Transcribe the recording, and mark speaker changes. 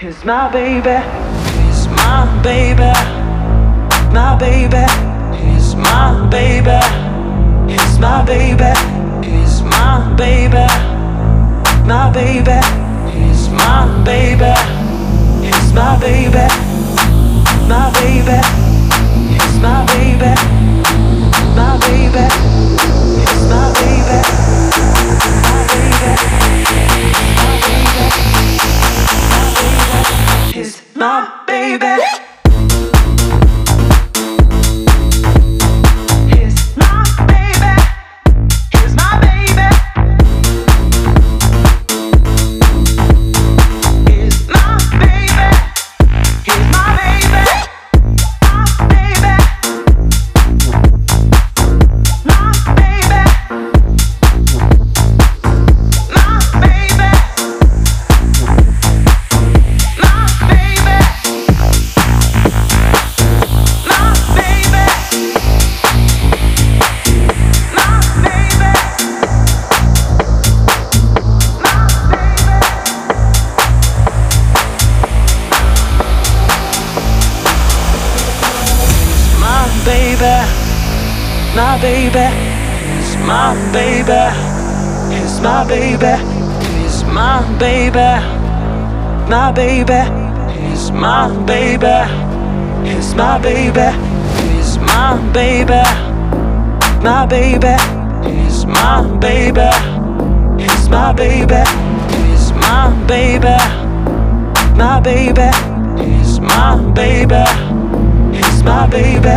Speaker 1: He's my baby. He's my baby. My baby. He's my baby. He's my baby. He's my baby. My baby. He's my baby. He's my baby. My baby. My baby. Baby, my baby, he's my baby, he's my baby, he's my baby, my baby, he's my baby, he's my baby, he's my baby, my baby, he's my baby, he's my baby, he's my baby, my baby, he's my baby. He's my baby,